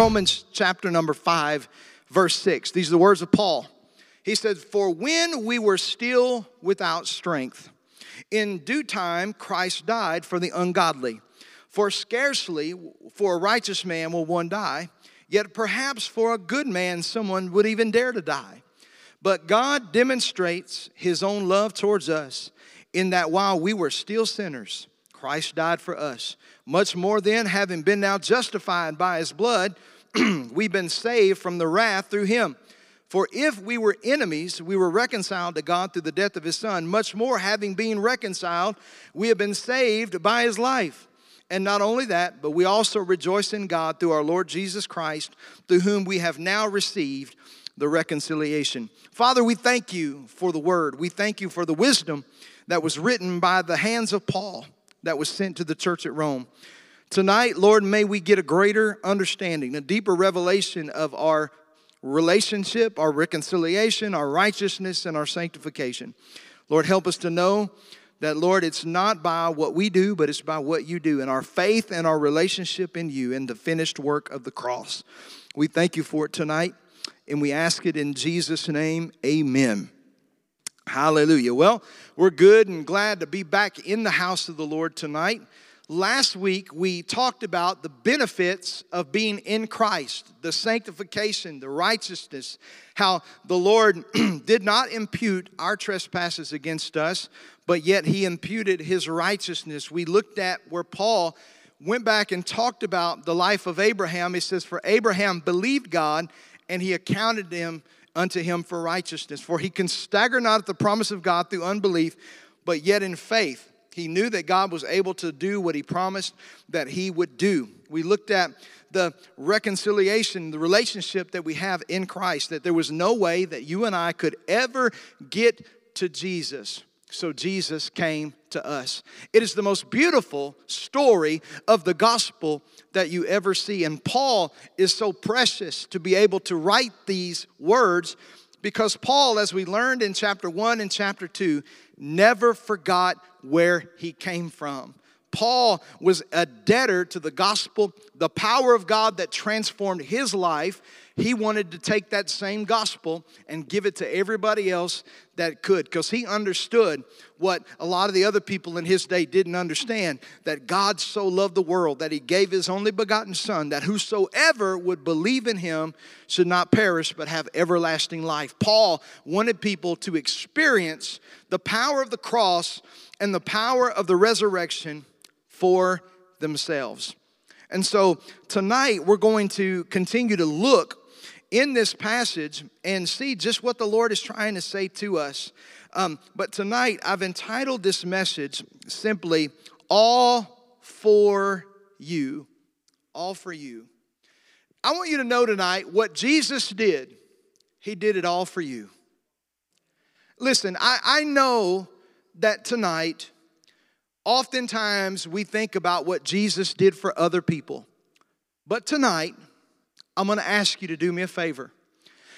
Romans chapter number 5, verse 6. These are the words of Paul. He said, For when we were still without strength, in due time Christ died for the ungodly. For scarcely for a righteous man will one die, yet perhaps for a good man someone would even dare to die. But God demonstrates his own love towards us in that while we were still sinners, Christ died for us. Much more then, having been now justified by his blood, we've been saved from the wrath through him. For if we were enemies, we were reconciled to God through the death of his son. Much more, having been reconciled, we have been saved by his life. And not only that, but we also rejoice in God through our Lord Jesus Christ, through whom we have now received the reconciliation. Father, we thank you for the word. We thank you for the wisdom that was written by the hands of Paul that was sent to the church at Rome. Tonight, Lord, may we get a greater understanding, a deeper revelation of our relationship, our reconciliation, our righteousness, and our sanctification. Lord, help us to know that, Lord, it's not by what we do, but it's by what you do, and our faith and our relationship in you and the finished work of the cross. We thank you for it tonight, and we ask it in Jesus' name. Amen. Hallelujah. Well, we're good and glad to be back in the house of the Lord tonight. Last week, we talked about the benefits of being in Christ, the sanctification, the righteousness, how the Lord did not impute our trespasses against us, but yet He imputed His righteousness. We looked at where Paul went back and talked about the life of Abraham. He says, For Abraham believed God, and He accounted him unto him for righteousness. For he can stagger not at the promise of God through unbelief, but yet in faith. He knew that God was able to do what he promised that he would do. We looked at the reconciliation, the relationship that we have in Christ, that there was no way that you and I could ever get to Jesus so Jesus came to us. It is the most beautiful story of the gospel that you ever see. And Paul is so precious to be able to write these words because Paul, as we learned in chapter 1 and chapter 2, never forgot where he came from. Paul was a debtor to the gospel, the power of God that transformed his life. He wanted to take that same gospel and give it to everybody else that could because he understood what a lot of the other people in his day didn't understand that God so loved the world that he gave his only begotten Son, that whosoever would believe in him should not perish but have everlasting life. Paul wanted people to experience the power of the cross and the power of the resurrection for themselves. And so tonight we're going to continue to look in this passage and see just what the Lord is trying to say to us. Um, but tonight I've entitled this message simply, All for You. All for You. I want you to know tonight what Jesus did, He did it all for you. Listen, I, I know that tonight Oftentimes, we think about what Jesus did for other people. But tonight, I'm going to ask you to do me a favor.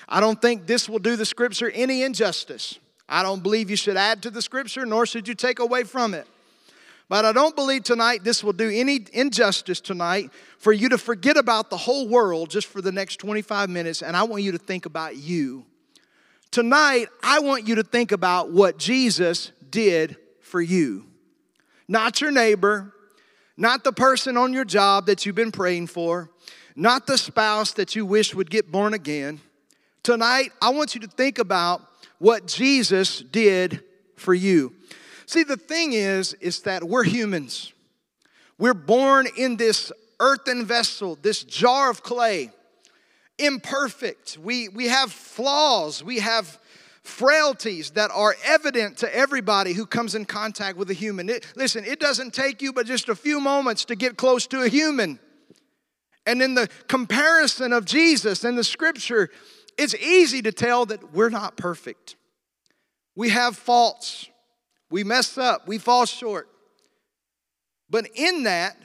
I don't think this will do the scripture any injustice. I don't believe you should add to the scripture, nor should you take away from it. But I don't believe tonight this will do any injustice tonight for you to forget about the whole world just for the next 25 minutes, and I want you to think about you. Tonight, I want you to think about what Jesus did for you not your neighbor, not the person on your job that you've been praying for, not the spouse that you wish would get born again. Tonight, I want you to think about what Jesus did for you. See, the thing is, is that we're humans. We're born in this earthen vessel, this jar of clay, imperfect. We, we have flaws. We have frailties that are evident to everybody who comes in contact with a human. It, listen, it doesn't take you but just a few moments to get close to a human. And in the comparison of Jesus and the scripture, it's easy to tell that we're not perfect. We have faults, we mess up, we fall short. But in that,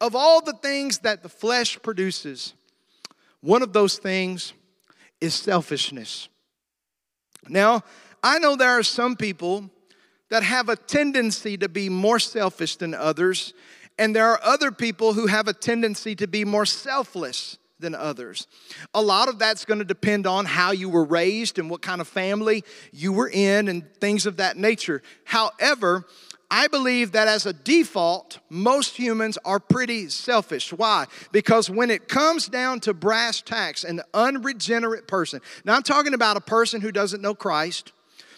of all the things that the flesh produces, one of those things is selfishness. Now, I know there are some people that have a tendency to be more selfish than others, and there are other people who have a tendency to be more selfless than others. A lot of that's going to depend on how you were raised and what kind of family you were in and things of that nature. However, I believe that as a default, most humans are pretty selfish. Why? Because when it comes down to brass tacks, an unregenerate person, now I'm talking about a person who doesn't know Christ,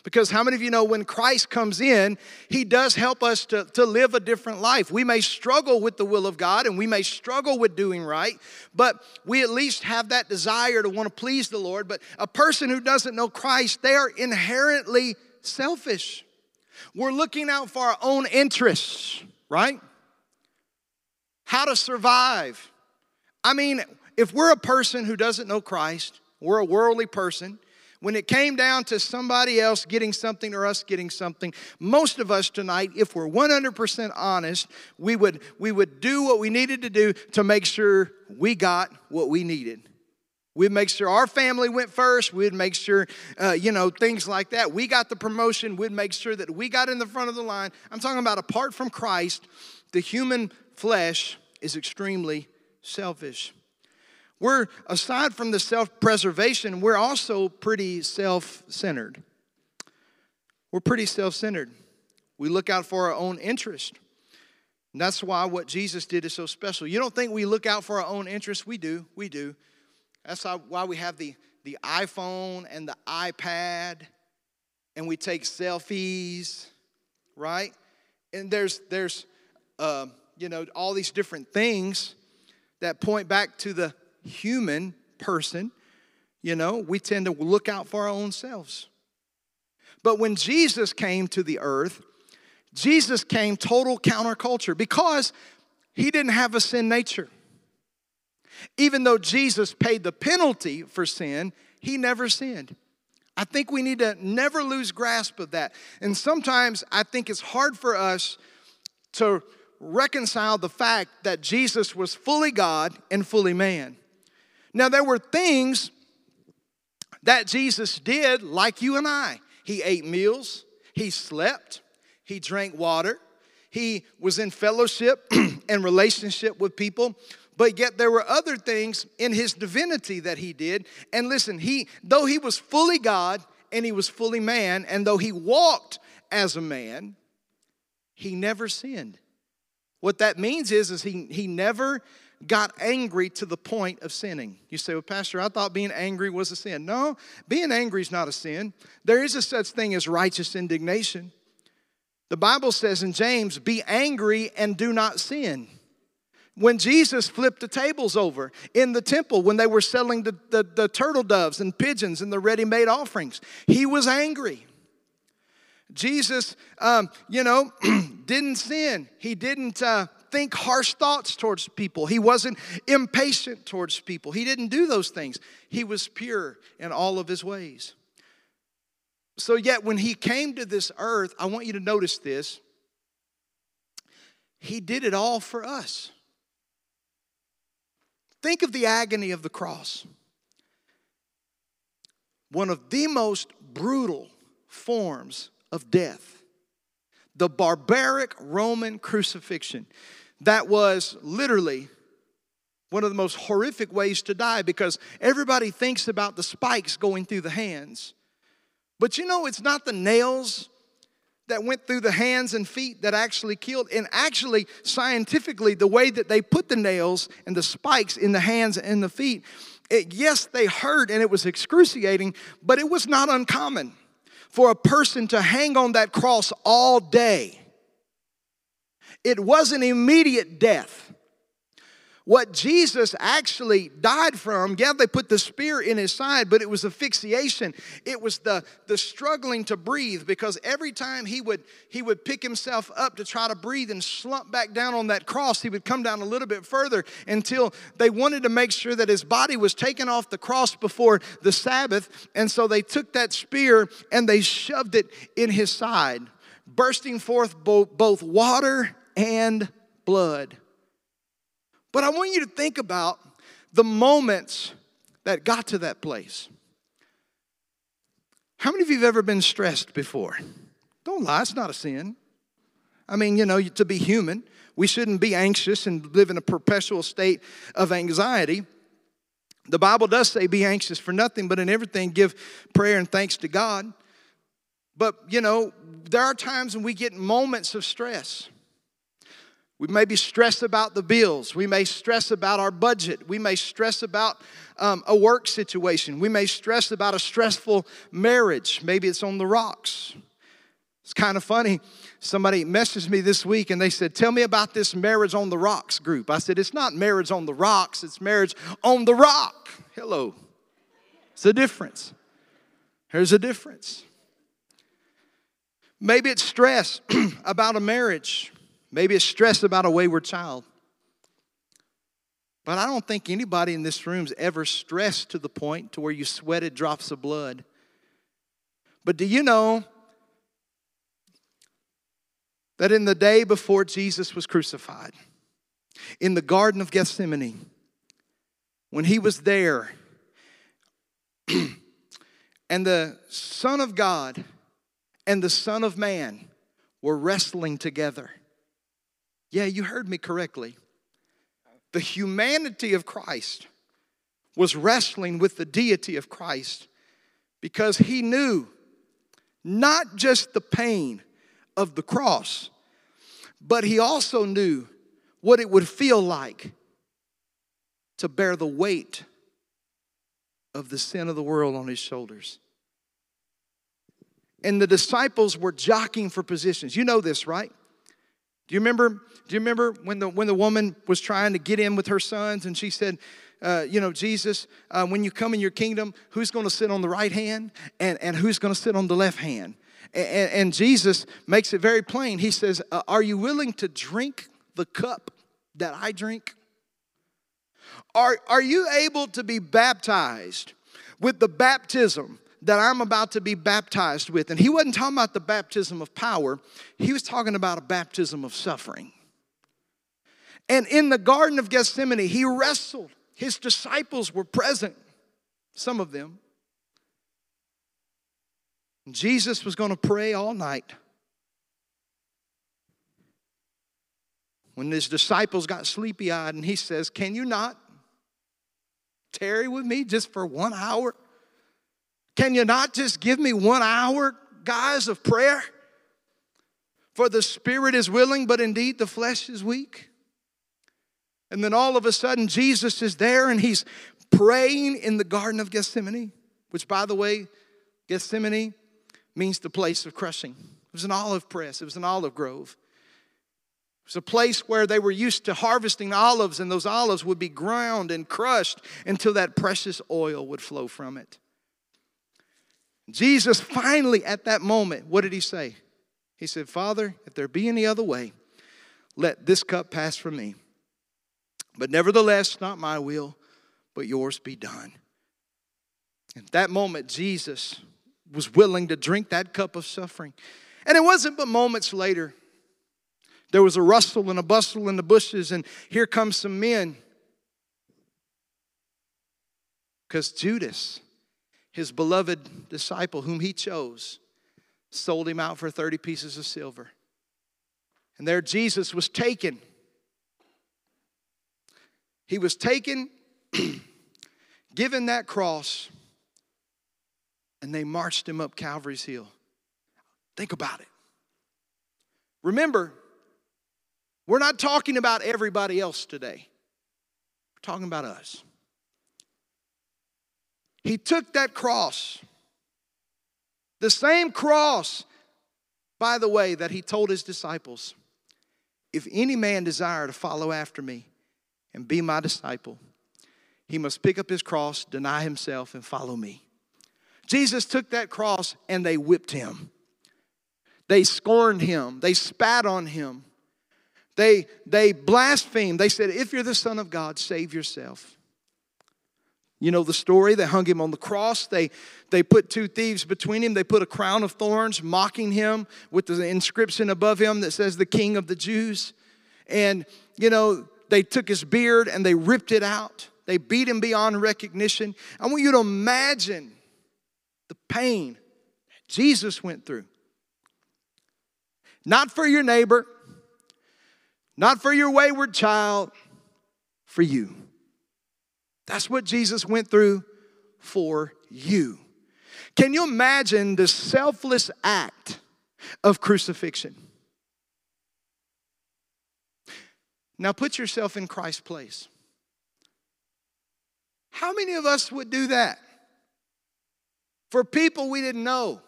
because how many of you know when Christ comes in, he does help us to, to live a different life? We may struggle with the will of God and we may struggle with doing right, but we at least have that desire to want to please the Lord. But a person who doesn't know Christ, they are inherently selfish. We're looking out for our own interests, right? How to survive. I mean, if we're a person who doesn't know Christ, we're a worldly person. When it came down to somebody else getting something or us getting something, most of us tonight, if we're 100% honest, we would, we would do what we needed to do to make sure we got what we needed. We'd make sure our family went first. We'd make sure, uh, you know, things like that. We got the promotion. We'd make sure that we got in the front of the line. I'm talking about apart from Christ, the human flesh is extremely selfish. We're, aside from the self preservation, we're also pretty self centered. We're pretty self centered. We look out for our own interest. And that's why what Jesus did is so special. You don't think we look out for our own interest? We do. We do. That's why we have the, the iPhone and the iPad, and we take selfies, right? And there's, there's uh, you know, all these different things that point back to the human person. You know, we tend to look out for our own selves. But when Jesus came to the earth, Jesus came total counterculture because he didn't have a sin nature. Even though Jesus paid the penalty for sin, he never sinned. I think we need to never lose grasp of that. And sometimes I think it's hard for us to reconcile the fact that Jesus was fully God and fully man. Now, there were things that Jesus did like you and I. He ate meals, he slept, he drank water, he was in fellowship and relationship with people but yet there were other things in his divinity that he did. And listen, he though he was fully God and he was fully man, and though he walked as a man, he never sinned. What that means is, is he, he never got angry to the point of sinning. You say, well, Pastor, I thought being angry was a sin. No, being angry is not a sin. There is a such thing as righteous indignation. The Bible says in James, be angry and do not sin. When Jesus flipped the tables over in the temple, when they were selling the, the, the turtle doves and pigeons and the ready made offerings, he was angry. Jesus, um, you know, didn't sin. He didn't uh, think harsh thoughts towards people. He wasn't impatient towards people. He didn't do those things. He was pure in all of his ways. So, yet, when he came to this earth, I want you to notice this. He did it all for us. Think of the agony of the cross. One of the most brutal forms of death. The barbaric Roman crucifixion. That was literally one of the most horrific ways to die because everybody thinks about the spikes going through the hands. But you know, it's not the nails that went through the hands and feet that actually killed. And actually, scientifically, the way that they put the nails and the spikes in the hands and the feet, it, yes, they hurt and it was excruciating, but it was not uncommon for a person to hang on that cross all day. It wasn't immediate death. What Jesus actually died from, yeah, they put the spear in his side, but it was asphyxiation. It was the, the struggling to breathe because every time he would, he would pick himself up to try to breathe and slump back down on that cross, he would come down a little bit further until they wanted to make sure that his body was taken off the cross before the Sabbath. And so they took that spear and they shoved it in his side, bursting forth both, both water and blood. But I want you to think about the moments that got to that place. How many of you have ever been stressed before? Don't lie, it's not a sin. I mean, you know, to be human, we shouldn't be anxious and live in a perpetual state of anxiety. The Bible does say, be anxious for nothing, but in everything give prayer and thanks to God. But, you know, there are times when we get moments of stress. We may be stressed about the bills. We may stress about our budget. We may stress about um, a work situation. We may stress about a stressful marriage. Maybe it's on the rocks. It's kind of funny. Somebody messaged me this week and they said, Tell me about this Marriage on the Rocks group. I said, It's not marriage on the rocks, it's marriage on the rock. Hello. It's a difference. There's a difference. Maybe it's stress about a marriage. Maybe it's stress about a wayward child. But I don't think anybody in this room's ever stressed to the point to where you sweated drops of blood. But do you know that in the day before Jesus was crucified, in the Garden of Gethsemane, when he was there, and the Son of God and the Son of Man were wrestling together. Yeah, you heard me correctly. The humanity of Christ was wrestling with the deity of Christ because he knew not just the pain of the cross, but he also knew what it would feel like to bear the weight of the sin of the world on his shoulders. And the disciples were jockeying for positions. You know this, right? Do you remember? Do you remember when the when the woman was trying to get in with her sons, and she said, uh, "You know, Jesus, uh, when you come in your kingdom, who's going to sit on the right hand, and and who's going to sit on the left hand?" And, and, Jesus makes it very plain. He says, uh, "Are you willing to drink the cup that I drink? Are are you able to be baptized with the baptism that I'm about to be baptized with. And he wasn't talking about the baptism of power, he was talking about a baptism of suffering. And in the Garden of Gethsemane, he wrestled. His disciples were present, some of them. Jesus was going to pray all night. When his disciples got sleepy eyed, and he says, Can you not tarry with me just for one hour? Can you not just give me one hour, guys, of prayer? For the spirit is willing, but indeed the flesh is weak. And then all of a sudden, Jesus is there and he's praying in the Garden of Gethsemane, which, by the way, Gethsemane means the place of crushing. It was an olive press, it was an olive grove. It was a place where they were used to harvesting olives, and those olives would be ground and crushed until that precious oil would flow from it. Jesus finally, at that moment, what did he say? He said, Father, if there be any other way, let this cup pass from me. But nevertheless, not my will, but yours be done. At that moment, Jesus was willing to drink that cup of suffering. And it wasn't but moments later. There was a rustle and a bustle in the bushes, and here come some men. Because Judas his beloved disciple, whom he chose, sold him out for 30 pieces of silver. And there Jesus was taken. He was taken, given that cross, and they marched him up Calvary's Hill. Think about it. Remember, we're not talking about everybody else today, we're talking about us. He took that cross, the same cross, by the way, that he told his disciples if any man desire to follow after me and be my disciple, he must pick up his cross, deny himself, and follow me. Jesus took that cross and they whipped him. They scorned him. They spat on him. They, they blasphemed. They said, If you're the Son of God, save yourself. You know the story. They hung him on the cross. They, they put two thieves between him. They put a crown of thorns, mocking him with the inscription above him that says, The King of the Jews. And, you know, they took his beard and they ripped it out. They beat him beyond recognition. I want you to imagine the pain that Jesus went through. Not for your neighbor, not for your wayward child, for you. That's what Jesus went through for you. Can you imagine the selfless act of crucifixion? Now put yourself in Christ's place. How many of us would do that? For people we didn't know.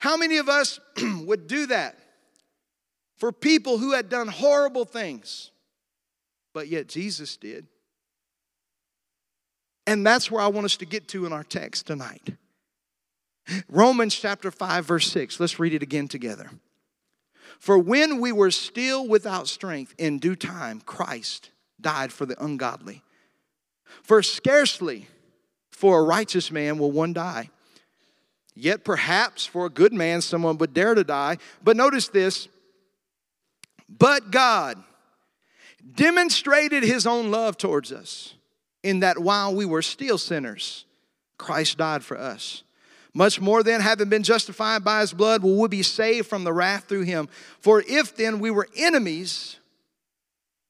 How many of us would do that for people who had done horrible things? But yet Jesus did. And that's where I want us to get to in our text tonight. Romans chapter 5, verse 6. Let's read it again together. For when we were still without strength, in due time, Christ died for the ungodly. For scarcely for a righteous man will one die. Yet perhaps for a good man someone would dare to die. But notice this. But God demonstrated his own love towards us in that while we were still sinners, Christ died for us. Much more then, having been justified by his blood, will we be saved from the wrath through him. For if then we were enemies,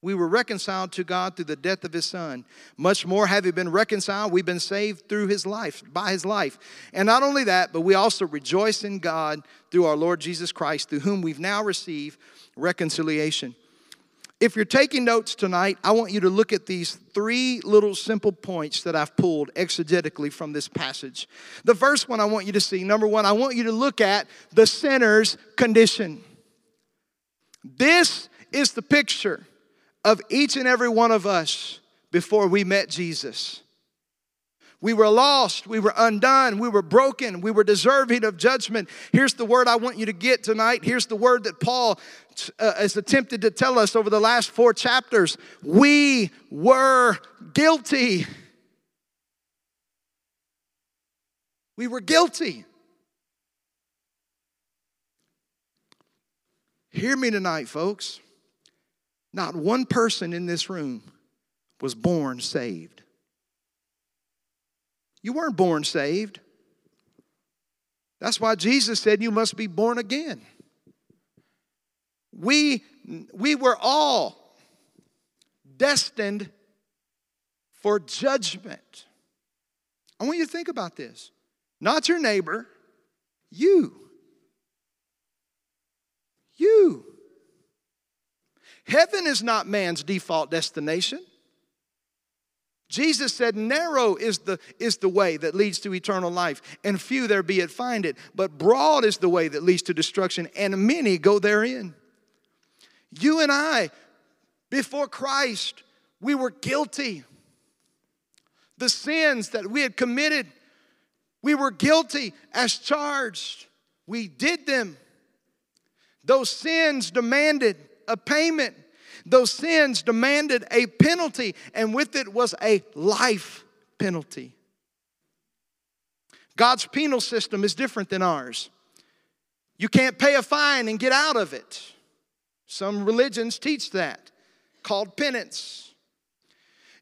we were reconciled to God through the death of his son. Much more, having been reconciled, we've been saved through his life, by his life. And not only that, but we also rejoice in God through our Lord Jesus Christ, through whom we've now received reconciliation. If you're taking notes tonight, I want you to look at these three little simple points that I've pulled exegetically from this passage. The first one I want you to see number one, I want you to look at the sinner's condition. This is the picture of each and every one of us before we met Jesus. We were lost. We were undone. We were broken. We were deserving of judgment. Here's the word I want you to get tonight. Here's the word that Paul uh, has attempted to tell us over the last four chapters. We were guilty. We were guilty. Hear me tonight, folks. Not one person in this room was born saved. You weren't born saved. That's why Jesus said you must be born again. We, we were all destined for judgment. I want you to think about this. Not your neighbor, you. You. Heaven is not man's default destination. Jesus said, Narrow is the, is the way that leads to eternal life, and few there be that find it. But broad is the way that leads to destruction, and many go therein. You and I, before Christ, we were guilty. The sins that we had committed, we were guilty as charged. We did them. Those sins demanded a payment. Those sins demanded a penalty, and with it was a life penalty. God's penal system is different than ours. You can't pay a fine and get out of it. Some religions teach that, called penance.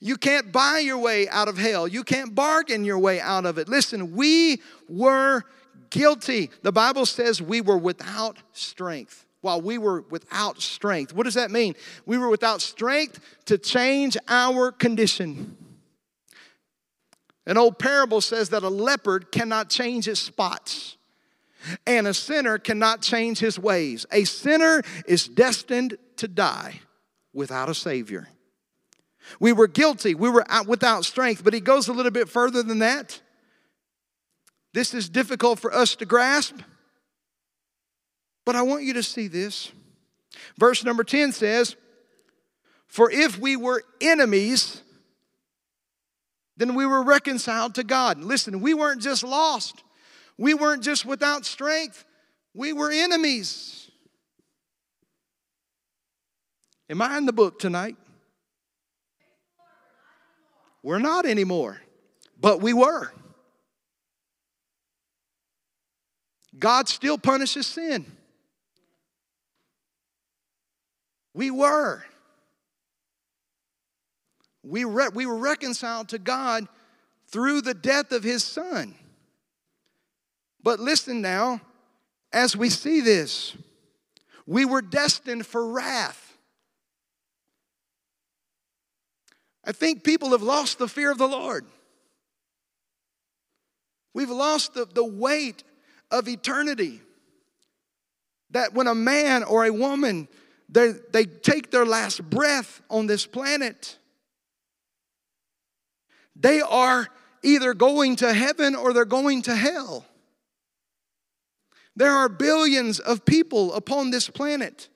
You can't buy your way out of hell. You can't bargain your way out of it. Listen, we were guilty. The Bible says we were without strength while we were without strength. What does that mean? We were without strength to change our condition. An old parable says that a leopard cannot change its spots, and a sinner cannot change his ways. A sinner is destined to die without a Savior. We were guilty, we were without strength, but he goes a little bit further than that. This is difficult for us to grasp. But I want you to see this. Verse number 10 says, For if we were enemies, then we were reconciled to God. Listen, we weren't just lost, we weren't just without strength, we were enemies. Am I in the book tonight? We're not anymore, but we were. God still punishes sin. We were. We, re- we were reconciled to God through the death of his son. But listen now, as we see this, we were destined for wrath. I think people have lost the fear of the Lord. We've lost the, the weight of eternity. That when a man or a woman they, they take their last breath on this planet, they are either going to heaven or they're going to hell. There are billions of people upon this planet.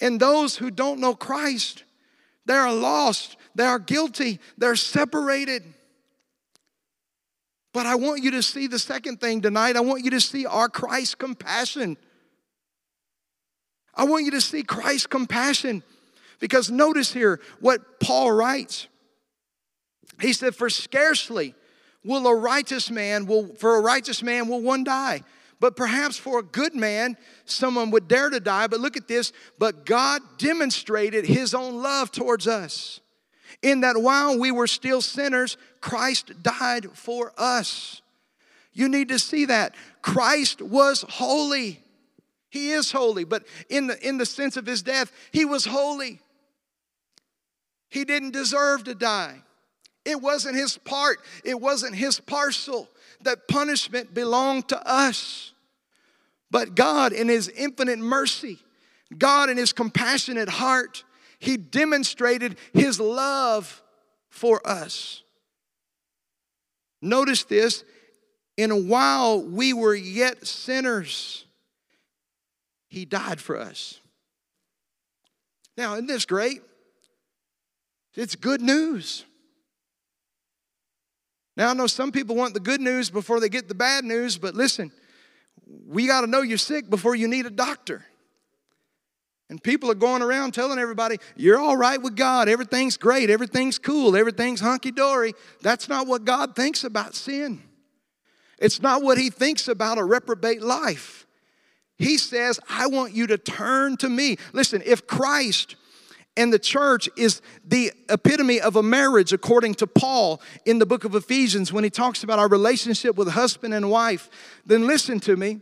And those who don't know Christ, they are lost, they are guilty, they're separated. But I want you to see the second thing tonight. I want you to see our Christ compassion. I want you to see Christ's compassion because notice here what Paul writes. He said, For scarcely will a righteous man, will, for a righteous man will one die. But perhaps for a good man, someone would dare to die. But look at this. But God demonstrated his own love towards us in that while we were still sinners, Christ died for us. You need to see that. Christ was holy. He is holy, but in the, in the sense of his death, he was holy. He didn't deserve to die. It wasn't his part, it wasn't his parcel. That punishment belonged to us. But God, in his infinite mercy, God, in his compassionate heart, he demonstrated his love for us. Notice this, and while we were yet sinners, he died for us. Now, isn't this great? It's good news. Now, I know some people want the good news before they get the bad news, but listen, we got to know you're sick before you need a doctor. And people are going around telling everybody, you're all right with God, everything's great, everything's cool, everything's hunky dory. That's not what God thinks about sin. It's not what He thinks about a reprobate life. He says, I want you to turn to me. Listen, if Christ and the church is the epitome of a marriage, according to Paul in the book of Ephesians, when he talks about our relationship with husband and wife, then listen to me.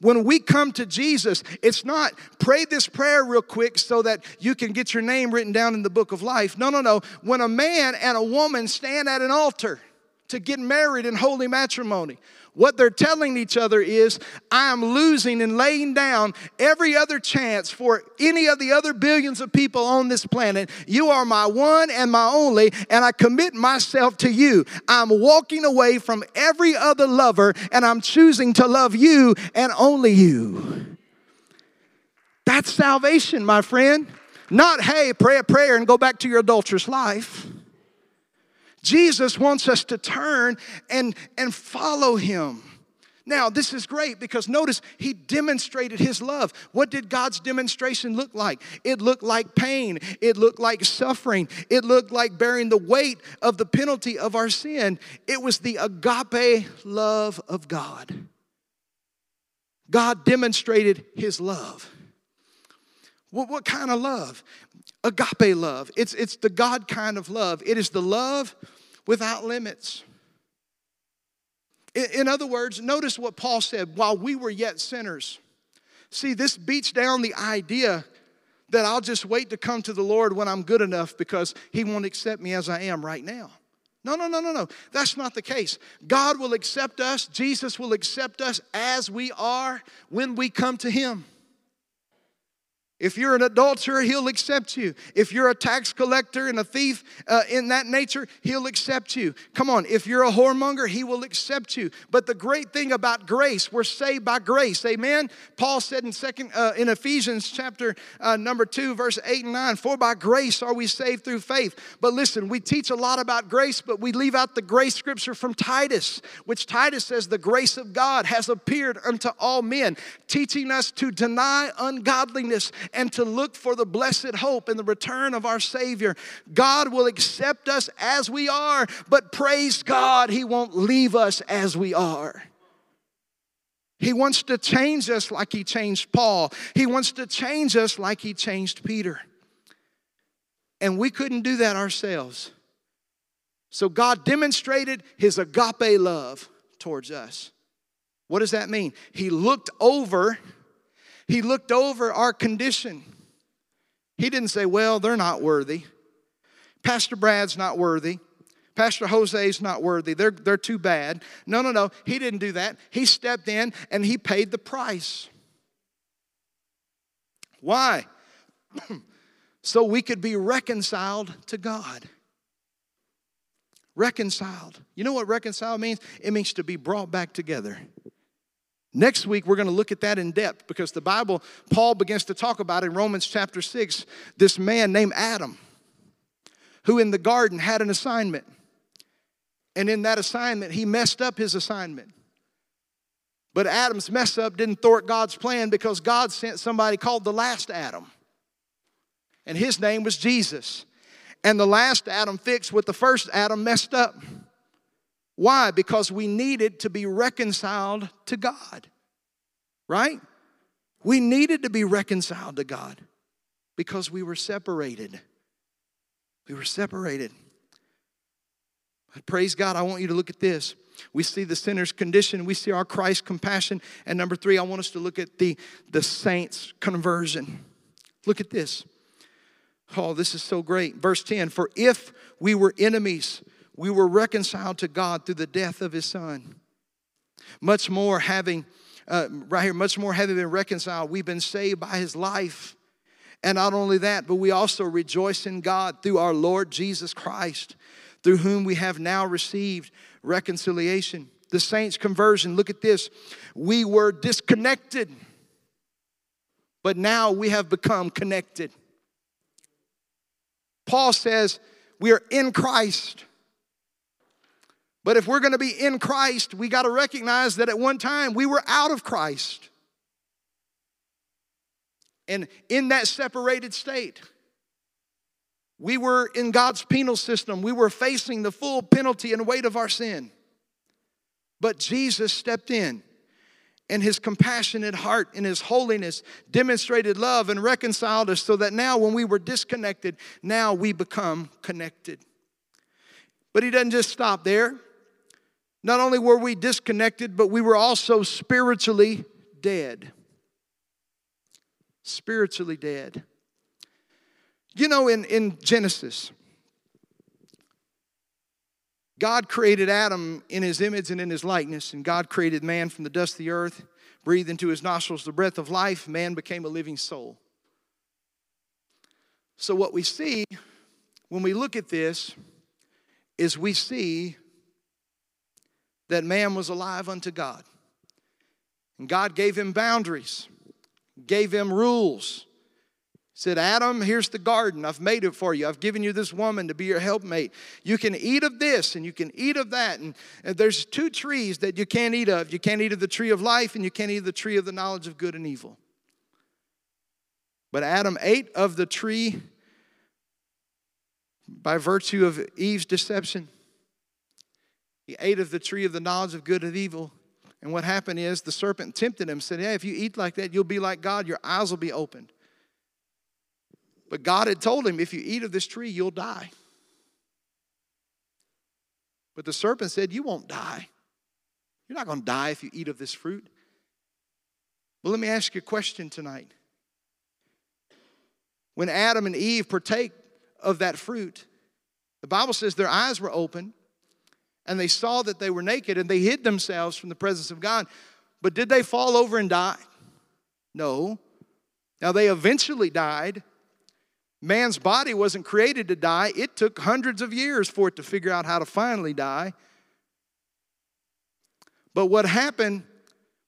When we come to Jesus, it's not pray this prayer real quick so that you can get your name written down in the book of life. No, no, no. When a man and a woman stand at an altar to get married in holy matrimony, what they're telling each other is, I am losing and laying down every other chance for any of the other billions of people on this planet. You are my one and my only, and I commit myself to you. I'm walking away from every other lover, and I'm choosing to love you and only you. That's salvation, my friend. Not, hey, pray a prayer and go back to your adulterous life. Jesus wants us to turn and, and follow him. Now, this is great because notice he demonstrated his love. What did God's demonstration look like? It looked like pain, it looked like suffering, it looked like bearing the weight of the penalty of our sin. It was the agape love of God. God demonstrated his love. What, what kind of love? Agape love. It's, it's the God kind of love. It is the love without limits. In, in other words, notice what Paul said while we were yet sinners. See, this beats down the idea that I'll just wait to come to the Lord when I'm good enough because He won't accept me as I am right now. No, no, no, no, no. That's not the case. God will accept us, Jesus will accept us as we are when we come to Him. If you're an adulterer, he'll accept you. If you're a tax collector and a thief uh, in that nature, he'll accept you. Come on, if you're a whoremonger, he will accept you. But the great thing about grace, we're saved by grace. Amen. Paul said in second uh, in Ephesians chapter uh, number two, verse eight and nine, for by grace are we saved through faith. But listen, we teach a lot about grace, but we leave out the grace scripture from Titus, which Titus says the grace of God has appeared unto all men, teaching us to deny ungodliness and to look for the blessed hope and the return of our Savior. God will accept us as we are, but praise God, He won't leave us as we are. He wants to change us like He changed Paul, He wants to change us like He changed Peter. And we couldn't do that ourselves. So God demonstrated His agape love towards us. What does that mean? He looked over he looked over our condition. He didn't say, Well, they're not worthy. Pastor Brad's not worthy. Pastor Jose's not worthy. They're, they're too bad. No, no, no. He didn't do that. He stepped in and he paid the price. Why? so we could be reconciled to God. Reconciled. You know what reconciled means? It means to be brought back together. Next week, we're going to look at that in depth because the Bible, Paul begins to talk about in Romans chapter 6 this man named Adam who in the garden had an assignment. And in that assignment, he messed up his assignment. But Adam's mess up didn't thwart God's plan because God sent somebody called the last Adam. And his name was Jesus. And the last Adam fixed what the first Adam messed up. Why? Because we needed to be reconciled to God. Right? We needed to be reconciled to God because we were separated. We were separated. But praise God, I want you to look at this. We see the sinner's condition, we see our Christ compassion. And number three, I want us to look at the, the saint's conversion. Look at this. Oh, this is so great. Verse 10 For if we were enemies, we were reconciled to God through the death of his son. Much more having, uh, right here, much more having been reconciled, we've been saved by his life. And not only that, but we also rejoice in God through our Lord Jesus Christ, through whom we have now received reconciliation. The saints' conversion, look at this. We were disconnected, but now we have become connected. Paul says we are in Christ. But if we're going to be in Christ, we got to recognize that at one time we were out of Christ. And in that separated state, we were in God's penal system. We were facing the full penalty and weight of our sin. But Jesus stepped in, and his compassionate heart and his holiness demonstrated love and reconciled us so that now, when we were disconnected, now we become connected. But he doesn't just stop there. Not only were we disconnected, but we were also spiritually dead spiritually dead. You know, in, in Genesis, God created Adam in his image and in his likeness, and God created man from the dust of the earth, breathed into his nostrils the breath of life, man became a living soul. So, what we see when we look at this is we see that man was alive unto God. And God gave him boundaries gave him rules. Said, Adam, here's the garden. I've made it for you. I've given you this woman to be your helpmate. You can eat of this and you can eat of that. And, and there's two trees that you can't eat of. You can't eat of the tree of life and you can't eat of the tree of the knowledge of good and evil. But Adam ate of the tree by virtue of Eve's deception. He ate of the tree of the knowledge of good and evil. And what happened is the serpent tempted him, said, Hey, if you eat like that, you'll be like God, your eyes will be opened. But God had told him, If you eat of this tree, you'll die. But the serpent said, You won't die. You're not going to die if you eat of this fruit. But let me ask you a question tonight. When Adam and Eve partake of that fruit, the Bible says their eyes were open and they saw that they were naked and they hid themselves from the presence of God. But did they fall over and die? No. Now they eventually died. Man's body wasn't created to die, it took hundreds of years for it to figure out how to finally die. But what happened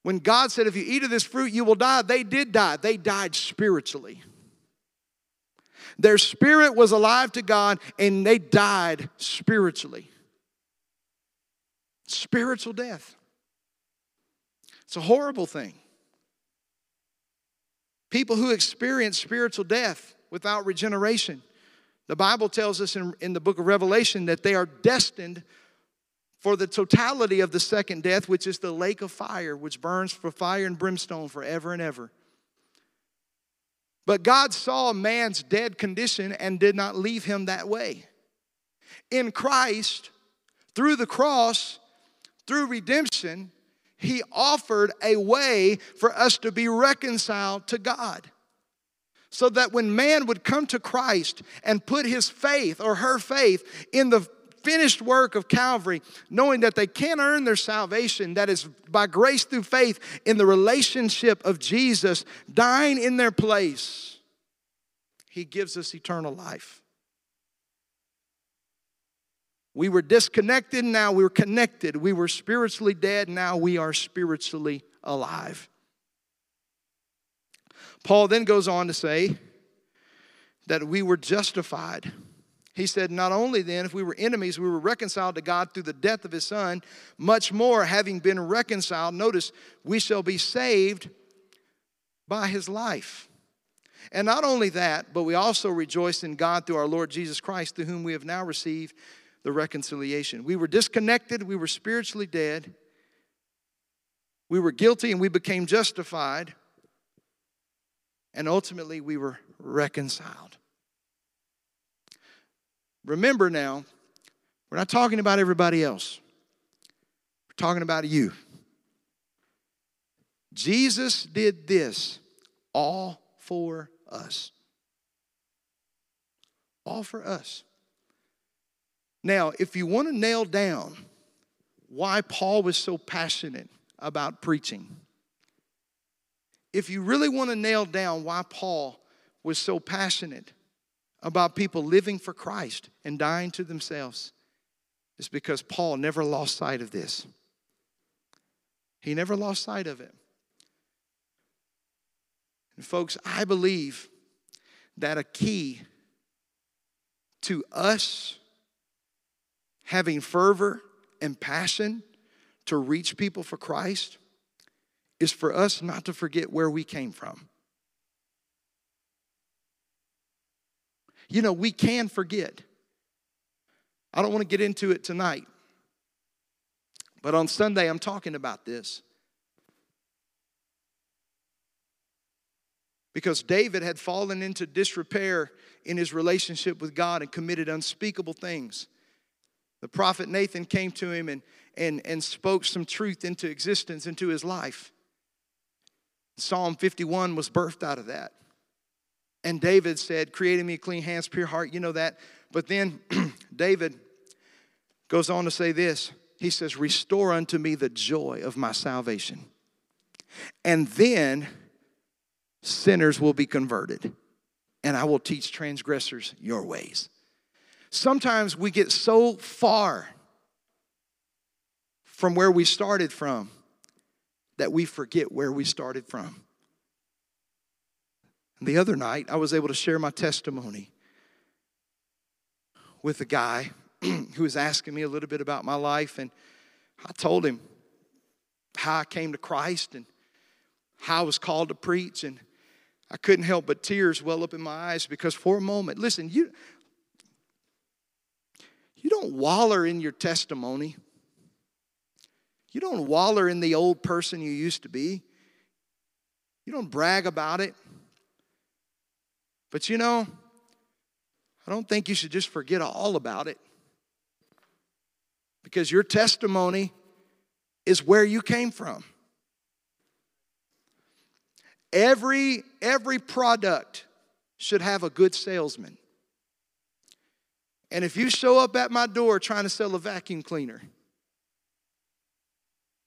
when God said, If you eat of this fruit, you will die, they did die. They died spiritually. Their spirit was alive to God and they died spiritually. Spiritual death. It's a horrible thing. People who experience spiritual death without regeneration, the Bible tells us in, in the book of Revelation that they are destined for the totality of the second death, which is the lake of fire, which burns for fire and brimstone forever and ever. But God saw man's dead condition and did not leave him that way. In Christ, through the cross, through redemption, he offered a way for us to be reconciled to God. so that when man would come to Christ and put his faith or her faith in the finished work of Calvary, knowing that they can't earn their salvation, that is by grace through faith in the relationship of Jesus dying in their place, He gives us eternal life. We were disconnected, now we were connected. We were spiritually dead, now we are spiritually alive. Paul then goes on to say that we were justified. He said, Not only then, if we were enemies, we were reconciled to God through the death of his son, much more, having been reconciled, notice, we shall be saved by his life. And not only that, but we also rejoice in God through our Lord Jesus Christ, through whom we have now received the reconciliation. We were disconnected, we were spiritually dead, we were guilty, and we became justified, and ultimately we were reconciled. Remember now, we're not talking about everybody else, we're talking about you. Jesus did this all for us. All for us. Now, if you want to nail down why Paul was so passionate about preaching, if you really want to nail down why Paul was so passionate about people living for Christ and dying to themselves it's because Paul never lost sight of this. He never lost sight of it. And, folks, I believe that a key to us having fervor and passion to reach people for Christ is for us not to forget where we came from. You know, we can forget. I don't want to get into it tonight. But on Sunday, I'm talking about this. Because David had fallen into disrepair in his relationship with God and committed unspeakable things. The prophet Nathan came to him and, and, and spoke some truth into existence, into his life. Psalm 51 was birthed out of that. And David said, Creating me clean hands, pure heart. You know that. But then David goes on to say this He says, Restore unto me the joy of my salvation. And then sinners will be converted, and I will teach transgressors your ways. Sometimes we get so far from where we started from that we forget where we started from. The other night, I was able to share my testimony with a guy who was asking me a little bit about my life, and I told him how I came to Christ and how I was called to preach, and I couldn't help but tears well up in my eyes because for a moment, listen, you you don't waller in your testimony. You don't waller in the old person you used to be. You don't brag about it. But you know, I don't think you should just forget all about it. Because your testimony is where you came from. Every, every product should have a good salesman. And if you show up at my door trying to sell a vacuum cleaner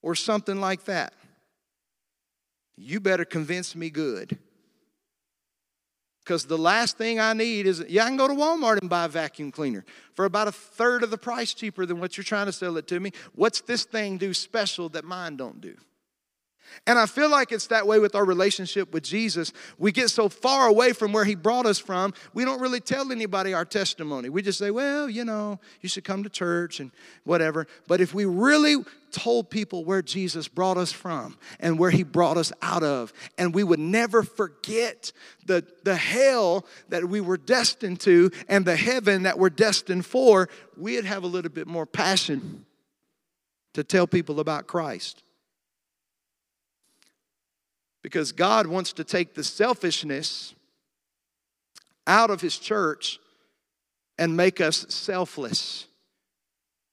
or something like that, you better convince me good. Because the last thing I need is, yeah, I can go to Walmart and buy a vacuum cleaner for about a third of the price cheaper than what you're trying to sell it to me. What's this thing do special that mine don't do? And I feel like it's that way with our relationship with Jesus. We get so far away from where He brought us from, we don't really tell anybody our testimony. We just say, well, you know, you should come to church and whatever. But if we really told people where Jesus brought us from and where He brought us out of, and we would never forget the, the hell that we were destined to and the heaven that we're destined for, we'd have a little bit more passion to tell people about Christ. Because God wants to take the selfishness out of His church and make us selfless,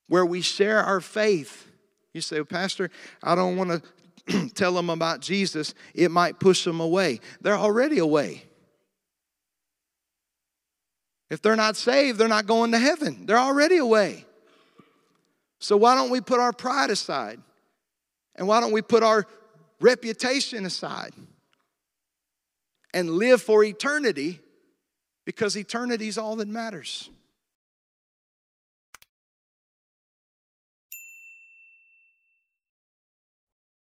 where we share our faith. You say, well, Pastor, I don't want to tell them about Jesus. It might push them away. They're already away. If they're not saved, they're not going to heaven. They're already away. So why don't we put our pride aside? And why don't we put our reputation aside and live for eternity because eternity is all that matters.